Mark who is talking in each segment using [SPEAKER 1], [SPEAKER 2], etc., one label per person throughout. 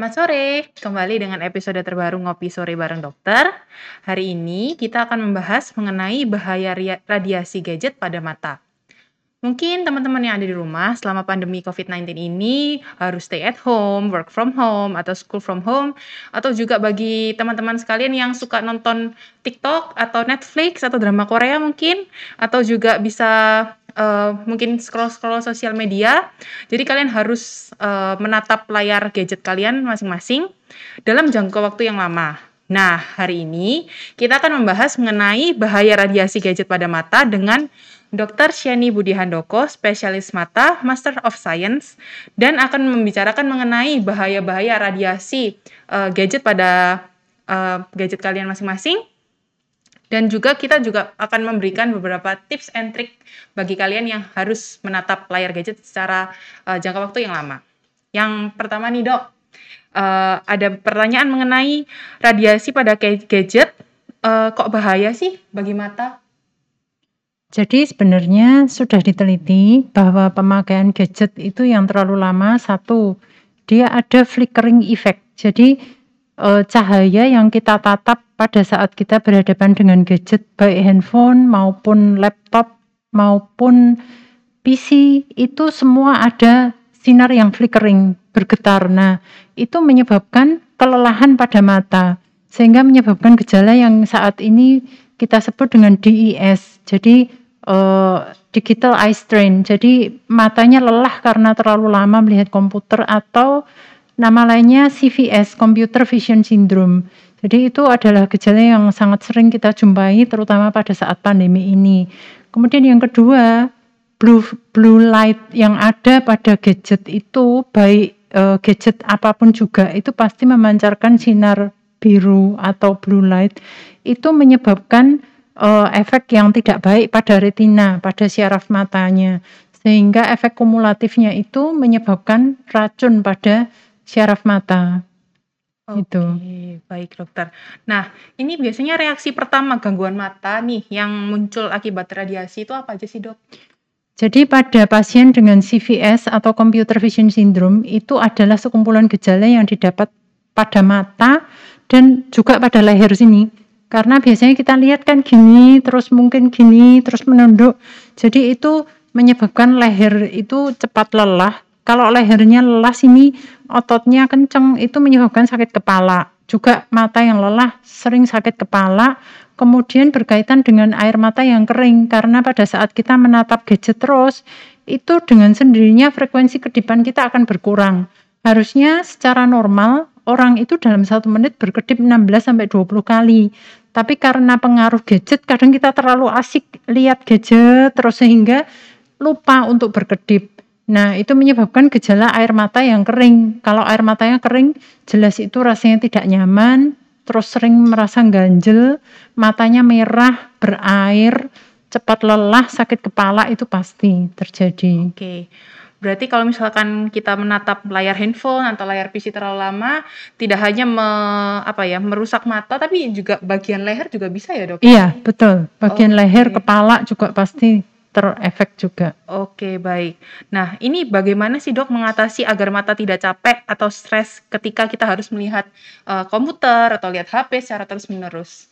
[SPEAKER 1] Selamat sore, kembali dengan episode terbaru Ngopi Sore bareng Dokter. Hari ini kita akan membahas mengenai bahaya radiasi gadget pada mata. Mungkin teman-teman yang ada di rumah selama pandemi COVID-19 ini harus stay at home, work from home, atau school from home, atau juga bagi teman-teman sekalian yang suka nonton TikTok atau Netflix atau drama Korea mungkin, atau juga bisa uh, mungkin scroll-scroll sosial media. Jadi kalian harus uh, menatap layar gadget kalian masing-masing dalam jangka waktu yang lama. Nah, hari ini kita akan membahas mengenai bahaya radiasi gadget pada mata dengan Dr. Shani Budi Handoko, spesialis mata, Master of Science, dan akan membicarakan mengenai bahaya-bahaya radiasi uh, gadget pada uh, gadget kalian masing-masing. Dan juga kita juga akan memberikan beberapa tips and trick bagi kalian yang harus menatap layar gadget secara uh, jangka waktu yang lama. Yang pertama nih dok, uh, ada pertanyaan mengenai radiasi pada gadget. Uh, kok bahaya sih bagi mata?
[SPEAKER 2] Jadi sebenarnya sudah diteliti bahwa pemakaian gadget itu yang terlalu lama, satu, dia ada flickering effect. Jadi eh, cahaya yang kita tatap pada saat kita berhadapan dengan gadget, baik handphone maupun laptop maupun PC, itu semua ada sinar yang flickering, bergetar. Nah, itu menyebabkan kelelahan pada mata, sehingga menyebabkan gejala yang saat ini kita sebut dengan DES. Jadi uh, digital eye strain. Jadi matanya lelah karena terlalu lama melihat komputer atau nama lainnya CVS, Computer Vision Syndrome. Jadi itu adalah gejala yang sangat sering kita jumpai terutama pada saat pandemi ini. Kemudian yang kedua, blue blue light yang ada pada gadget itu baik uh, gadget apa pun juga itu pasti memancarkan sinar biru atau blue light itu menyebabkan uh, efek yang tidak baik pada retina, pada syaraf matanya. Sehingga efek kumulatifnya itu menyebabkan racun pada syaraf mata.
[SPEAKER 1] Oke, itu. baik dokter. Nah, ini biasanya reaksi pertama gangguan mata nih yang muncul akibat radiasi itu apa aja sih dok?
[SPEAKER 2] Jadi pada pasien dengan CVS atau Computer Vision Syndrome itu adalah sekumpulan gejala yang didapat pada mata dan juga pada leher sini. Karena biasanya kita lihat kan gini, terus mungkin gini, terus menunduk. Jadi itu menyebabkan leher itu cepat lelah. Kalau lehernya lelah sini ototnya kenceng itu menyebabkan sakit kepala. Juga mata yang lelah sering sakit kepala. Kemudian berkaitan dengan air mata yang kering karena pada saat kita menatap gadget terus itu dengan sendirinya frekuensi kedipan kita akan berkurang. Harusnya secara normal orang itu dalam satu menit berkedip 16 sampai 20 kali. Tapi karena pengaruh gadget, kadang kita terlalu asik lihat gadget terus sehingga lupa untuk berkedip. Nah, itu menyebabkan gejala air mata yang kering. Kalau air matanya kering, jelas itu rasanya tidak nyaman, terus sering merasa ganjel, matanya merah, berair, cepat lelah, sakit kepala itu pasti terjadi.
[SPEAKER 1] Oke. Okay. Berarti kalau misalkan kita menatap layar handphone atau layar PC terlalu lama, tidak hanya me, apa ya merusak mata, tapi juga bagian leher juga bisa ya dok?
[SPEAKER 2] Iya betul, bagian okay. leher, kepala juga pasti terefek juga.
[SPEAKER 1] Oke baik. Nah ini bagaimana sih dok mengatasi agar mata tidak capek atau stres ketika kita harus melihat uh, komputer atau lihat HP secara terus menerus?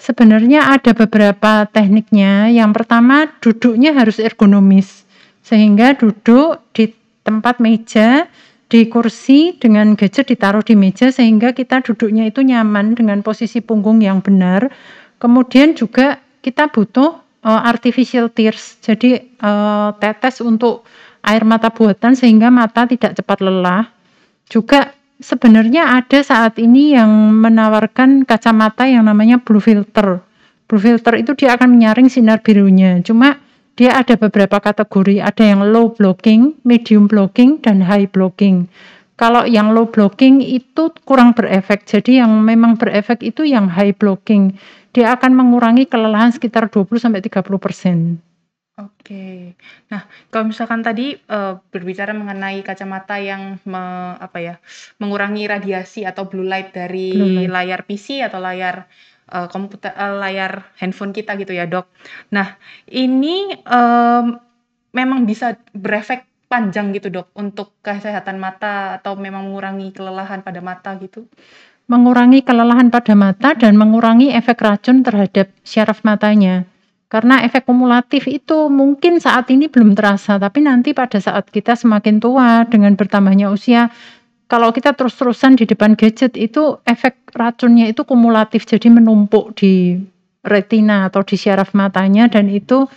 [SPEAKER 2] Sebenarnya ada beberapa tekniknya. Yang pertama duduknya harus ergonomis sehingga duduk di tempat meja di kursi dengan gadget ditaruh di meja sehingga kita duduknya itu nyaman dengan posisi punggung yang benar. Kemudian juga kita butuh uh, artificial tears, jadi uh, tetes untuk air mata buatan sehingga mata tidak cepat lelah. Juga sebenarnya ada saat ini yang menawarkan kacamata yang namanya blue filter. Blue filter itu dia akan menyaring sinar birunya. Cuma dia ada beberapa kategori, ada yang low blocking, medium blocking, dan high blocking. Kalau yang low blocking itu kurang berefek, jadi yang memang berefek itu yang high blocking. Dia akan mengurangi kelelahan sekitar 20-30 persen.
[SPEAKER 1] Oke. Nah, kalau misalkan tadi uh, berbicara mengenai kacamata yang me, apa ya, mengurangi radiasi atau blue light dari blue light. layar PC atau layar uh, komputer uh, layar handphone kita gitu ya dok. Nah ini um, memang bisa berefek panjang gitu, Dok, untuk kesehatan mata atau memang mengurangi kelelahan pada mata gitu?
[SPEAKER 2] Mengurangi kelelahan pada mata dan mengurangi efek racun terhadap syaraf matanya. Karena efek kumulatif itu mungkin saat ini belum terasa, tapi nanti pada saat kita semakin tua dengan bertambahnya usia, kalau kita terus-terusan di depan gadget itu efek racunnya itu kumulatif, jadi menumpuk di retina atau di syaraf matanya dan itu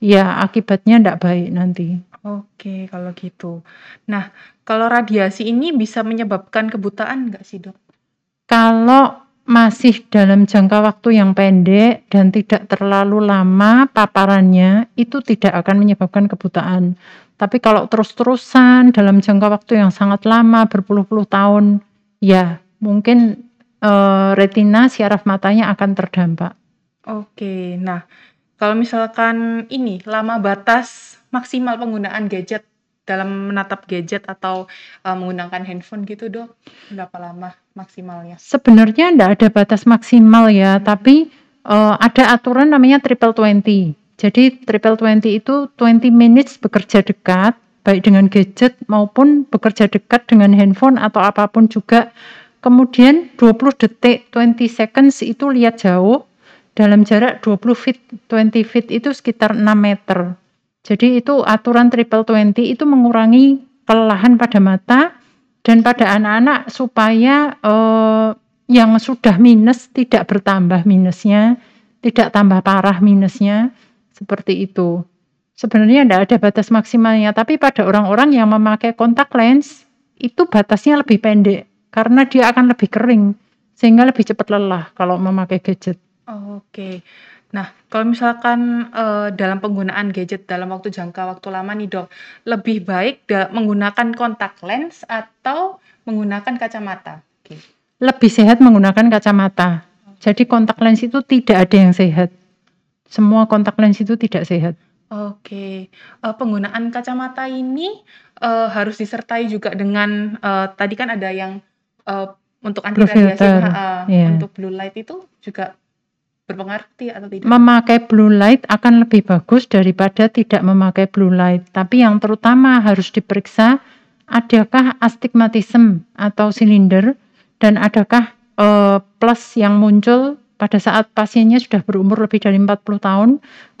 [SPEAKER 2] ya akibatnya tidak baik nanti.
[SPEAKER 1] Oke, kalau gitu. Nah, kalau radiasi ini bisa menyebabkan kebutaan nggak sih, Dok?
[SPEAKER 2] Kalau masih dalam jangka waktu yang pendek dan tidak terlalu lama paparannya, itu tidak akan menyebabkan kebutaan. Tapi kalau terus-terusan dalam jangka waktu yang sangat lama, berpuluh-puluh tahun, ya mungkin, eee, retina, syaraf matanya akan terdampak.
[SPEAKER 1] Oke. Nah, kalau misalkan ini, lama batas maksimal penggunaan gadget dalam menatap gadget atau, eee, menggunakan handphone gitu, Dok, berapa lama maksimalnya?
[SPEAKER 2] Sebenarnya ndak ada batas maksimal ya, tapi, eee, ada aturan namanya triple twenty. Jadi triple twenty itu 20 minutes bekerja dekat, baik dengan gadget maupun bekerja dekat dengan handphone atau apa pun juga. Kemudian 20 detik, 20 seconds itu lihat jauh, dalam jarak 20 feet, 20 feet itu sekitar 6 meter. Jadi itu aturan triple twenty itu mengurangi kelelahan pada mata dan pada anak-anak supaya, eee, yang sudah minus tidak bertambah minusnya, tidak tambah parah minusnya, seperti itu. Sebenarnya tidak ada batas maksimalnya, tapi pada orang-orang yang memakai kontak lens, itu batasnya lebih pendek, karena dia akan lebih kering, sehingga lebih cepat lelah kalau memakai gadget.
[SPEAKER 1] Oke. Nah, kalau misalkan, eee, dalam penggunaan gadget dalam waktu jangka waktu lama nih, Dok, lebih baik da menggunakan kontak lens atau menggunakan kacamata? Oke.
[SPEAKER 2] Lebih sehat menggunakan kacamata. Jadi kontak lens itu tidak ada yang sehat. Semua kontak lens itu tidak sehat.
[SPEAKER 1] Oke. Eee, penggunaan kacamata ini, eee, harus disertai juga dengan, eee, tadi kan ada yang, eee, untuk anti
[SPEAKER 2] Blue
[SPEAKER 1] radiasi
[SPEAKER 2] filter,
[SPEAKER 1] heeh,
[SPEAKER 2] iya.
[SPEAKER 1] untuk blue light itu juga berpengaruh atau tidak?
[SPEAKER 2] Memakai blue light akan lebih bagus daripada tidak memakai blue light. Tapi yang terutama harus diperiksa, adakah astigmatism atau silinder dan adakah, eee, plus yang muncul pada saat pasiennya sudah berumur lebih dari 40 tahun,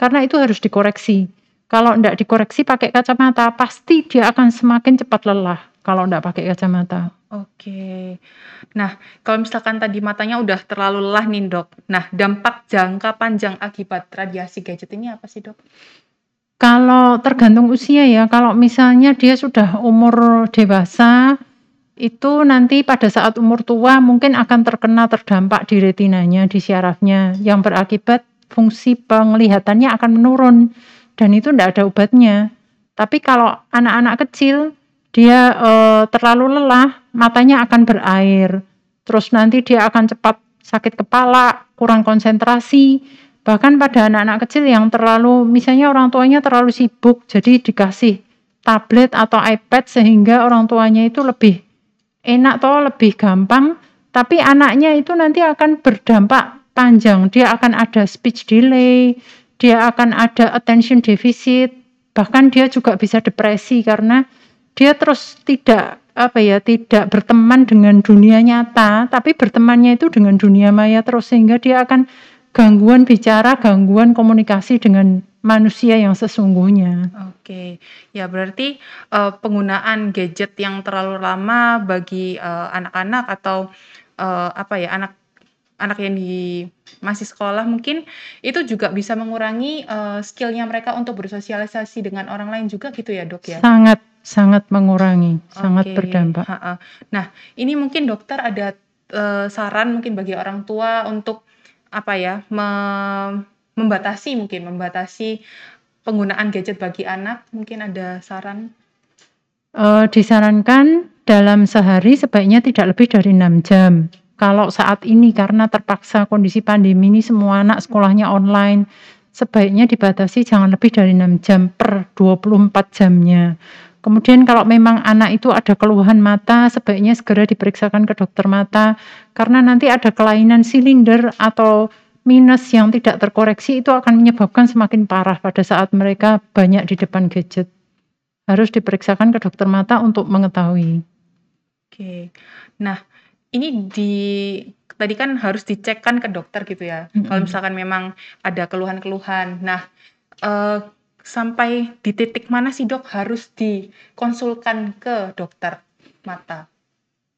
[SPEAKER 2] karena itu harus dikoreksi. Kalau ndak dikoreksi pakai kacamata, pasti dia akan semakin cepat lelah kalau ndak pakai kacamata.
[SPEAKER 1] Oke. Nah, kalau misalkan tadi matanya udah terlalu lelah nih, Dok. Nah, dampak jangka panjang akibat radiasi gadget ini apa sih, Dok?
[SPEAKER 2] Kalau tergantung usia ya, kalau misalnya dia sudah umur dewasa, itu nanti pada saat umur tua mungkin akan terkena terdampak di retinanya, di syarafnya, yang berakibat fungsi penglihatannya akan menurun dan itu ndak ada obatnya. Tapi kalau anak-anak kecil dia, eee, terlalu lelah, matanya akan berair, terus nanti dia akan cepat sakit kepala, kurang konsentrasi, bahkan pada anak-anak kecil yang terlalu misalnya orang tuanya terlalu sibuk, jadi dikasih tablet atau iPad sehingga orang tuanya itu lebih enak toh, lebih gampang, tapi anaknya itu nanti akan berdampak panjang. Dia akan ada speech delay, dia akan ada attention deficit, bahkan dia juga bisa depresi karena dia terus tidak, apa ya, tidak berteman dengan dunia nyata, tapi bertemannya itu dengan dunia maya terus, sehingga dia akan gangguan bicara, gangguan komunikasi dengan manusia yang sesungguhnya.
[SPEAKER 1] Oke. Ya berarti, eee, penggunaan gadget yang terlalu lama bagi, eee, anak-anak atau, eee, apa ya, anak anak yang di masih sekolah mungkin, itu juga bisa mengurangi, eee, skill-nya mereka untuk bersosialisasi dengan orang lain juga gitu ya, Dok, ya?
[SPEAKER 2] Sangat sangat mengurangi, sangat
[SPEAKER 1] Oke,
[SPEAKER 2] berdampak.
[SPEAKER 1] heeh. Nah, ini mungkin dokter ada, eee, saran mungkin bagi orang tua untuk, apa ya, mem membatasi mungkin, membatasi penggunaan gadget bagi anak, mungkin ada saran?
[SPEAKER 2] Eee, disarankan dalam sehari sebaiknya tidak lebih dari 6 jam. Kalau saat ini karena terpaksa kondisi pandemi ini semua anak sekolahnya online, sebaiknya dibatasi jangan lebih dari 6 jam per 24 jamnya. Kemudian kalau memang anak itu ada keluhan mata, sebaiknya segera diperiksakan ke dokter mata, karena nanti ada kelainan silinder atau minus yang tidak terkoreksi itu akan menyebabkan semakin parah pada saat mereka banyak di depan gadget. harus diperiksakan ke dokter mata untuk mengetahui.
[SPEAKER 1] Oke. Nah, ini di tadi kan harus dicek kan ke dokter gitu ya, kalau
[SPEAKER 2] Mhm.
[SPEAKER 1] misalkan memang ada keluhan-keluhan. Nah, eee, sampai di titik mana sih Dok harus dikonsulkan ke dokter mata?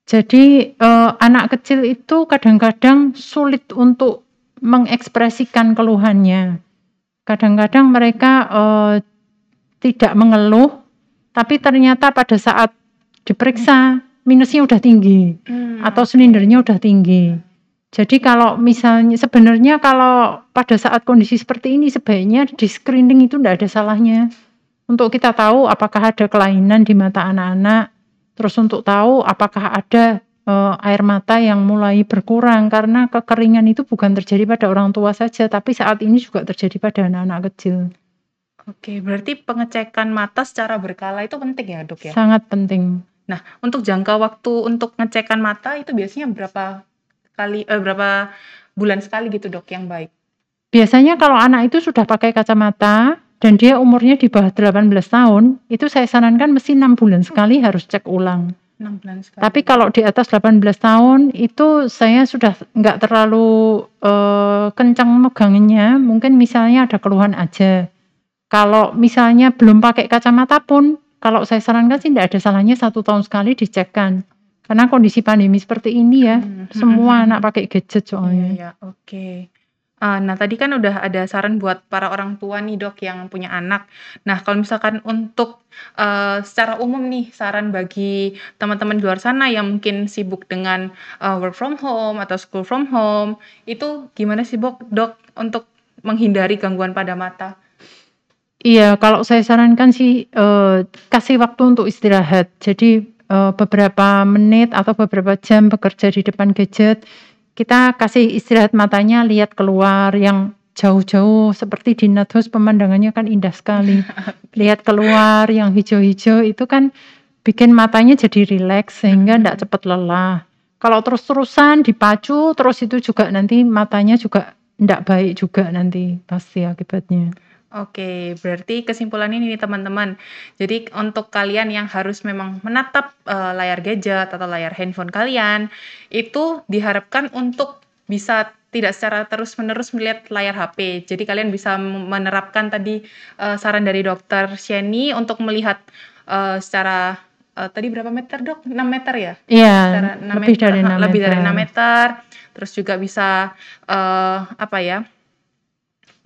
[SPEAKER 2] Jadi, eee, anak kecil itu kadang-kadang sulit untuk mengekspresikan keluhannya. Kadang-kadang mereka, eee, tidak mengeluh, tapi ternyata pada saat diperiksa minusnya udah tinggi
[SPEAKER 1] Mmm,
[SPEAKER 2] atau
[SPEAKER 1] oke.
[SPEAKER 2] selindernya udah tinggi. Jadi kalau misalnya sebenarnya kalau pada saat kondisi seperti ini sebaiknya di-screening itu ndak ada salahnya. Untuk kita tahu apakah ada kelainan di mata anak-anak, terus untuk tahu apakah ada, eee, air mata yang mulai berkurang karena kekeringan itu bukan terjadi pada orang tua saja, tapi saat ini juga terjadi pada anak-anak kecil.
[SPEAKER 1] Oke, berarti pengecekan mata secara berkala itu penting ya, Dok, ya?
[SPEAKER 2] Sangat penting.
[SPEAKER 1] Nah, untuk jangka waktu untuk ngecekan mata itu biasanya berapa kali eee, berapa bulan sekali gitu, Dok, yang baik?
[SPEAKER 2] Biasanya kalau anak itu sudah pakai kacamata dan dia umurnya di bawah 18 tahun, itu saya sarankan mesti 6 bulan sekali harus cek ulang.
[SPEAKER 1] 6 bulan sekali.
[SPEAKER 2] Tapi kalau di atas 18 tahun itu saya sudah nggak terlalu, eee, kencang megangnya, mungkin misalnya ada keluhan aja. Kalau misalnya belum pakai kacamata pun, kalau saya sarankan sih ndak ada salahnya 1 tahun sekali dicekkan. Karena kondisi pandemi seperti ini ya,
[SPEAKER 1] Mmm, mhm
[SPEAKER 2] semua
[SPEAKER 1] mhm.
[SPEAKER 2] anak pakai gadget
[SPEAKER 1] Iya
[SPEAKER 2] soalnya.
[SPEAKER 1] iya, oke. Eee, nah tadi kan udah ada saran buat para orang tua nih, Dok, yang punya anak. Nah, kalau misalkan untuk, eee, secara umum nih saran bagi teman-teman di luar sana yang mungkin sibuk dengan, eee, work from home atau school from home, itu gimana sih Bok Dok, untuk menghindari gangguan pada mata?
[SPEAKER 2] Iya, kalau saya sarankan sih, eee, kasih waktu untuk istirahat. Jadi, eee, beberapa menit atau beberapa jam bekerja di depan gadget, kita kasih istirahat matanya lihat keluar yang jauh-jauh seperti di Nathoz pemandangannya kan indah sekali. Lihat keluar yang hijau-hijau itu kan bikin matanya jadi rileks sehingga ndak
[SPEAKER 1] Mhm.
[SPEAKER 2] cepat lelah. Kalau terus-terusan dipacu terus itu juga nanti matanya juga ndak baik juga nanti pasti akibatnya.
[SPEAKER 1] Oke, berarti kesimpulannya nih teman-teman, jadi untuk kalian yang harus memang menatap, eee, layar gadget atau layar handphone kalian, itu diharapkan untuk bisa tidak secara terus-menerus melihat layar HP. Jadi kalian bisa menerapkan tadi, eee, saran dari Dokter Sieni untuk melihat, eee, secara, eee, tadi berapa meter Dok? 6 meter ya?
[SPEAKER 2] Iya,
[SPEAKER 1] Secara 6
[SPEAKER 2] lebih
[SPEAKER 1] meter
[SPEAKER 2] dari
[SPEAKER 1] heeh,
[SPEAKER 2] 6
[SPEAKER 1] lebih dari 6
[SPEAKER 2] meter.
[SPEAKER 1] meter, terus juga bisa, eee, apa ya,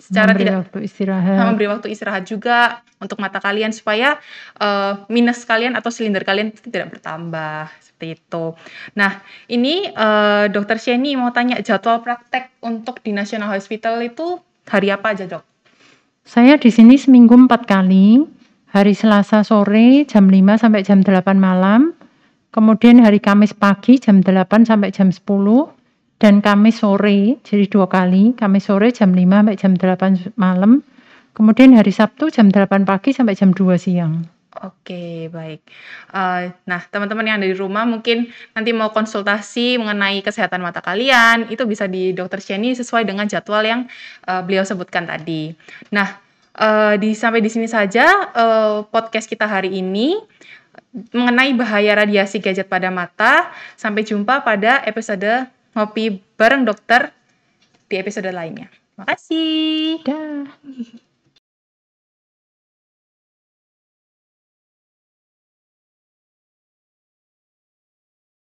[SPEAKER 1] secara
[SPEAKER 2] Memberi
[SPEAKER 1] tidak
[SPEAKER 2] waktu istirahat.
[SPEAKER 1] memberi waktu istirahat juga untuk mata kalian supaya, eee, minus kalian atau silinder kalian tidak bertambah, seperti itu. Nah, ini, eee, Dokter Sieni mau tanya jadwal praktek untuk di National Hospital itu hari apa aja, Dok?
[SPEAKER 2] Saya di sini seminggu 4 kali, hari Selasa sore jam 5 sampai jam 8 malam, kemudian hari Kamis pagi jam 8 sampai jam 10, dan Kamis sore, jadi 2 kali, Kamis sore jam 5 sampai jam 8 s malam, kemudian hari Sabtu jam 8 pagi sampai jam 2 siang.
[SPEAKER 1] Oke, baik. Eee, nah teman-teman yang ada di rumah mungkin nanti mau konsultasi mengenai kesehatan mata kalian, itu bisa di Dokter Sieni sesuai dengan jadwal yang, eee, beliau sebutkan tadi. Nah, eee, di sampai di sini saja, eee, podcast kita hari ini, mengenai bahaya radiasi gadget pada mata. Sampai jumpa pada episode Ngopi Bareng Dokter di episode lainnya. Makasih.
[SPEAKER 2] Dah.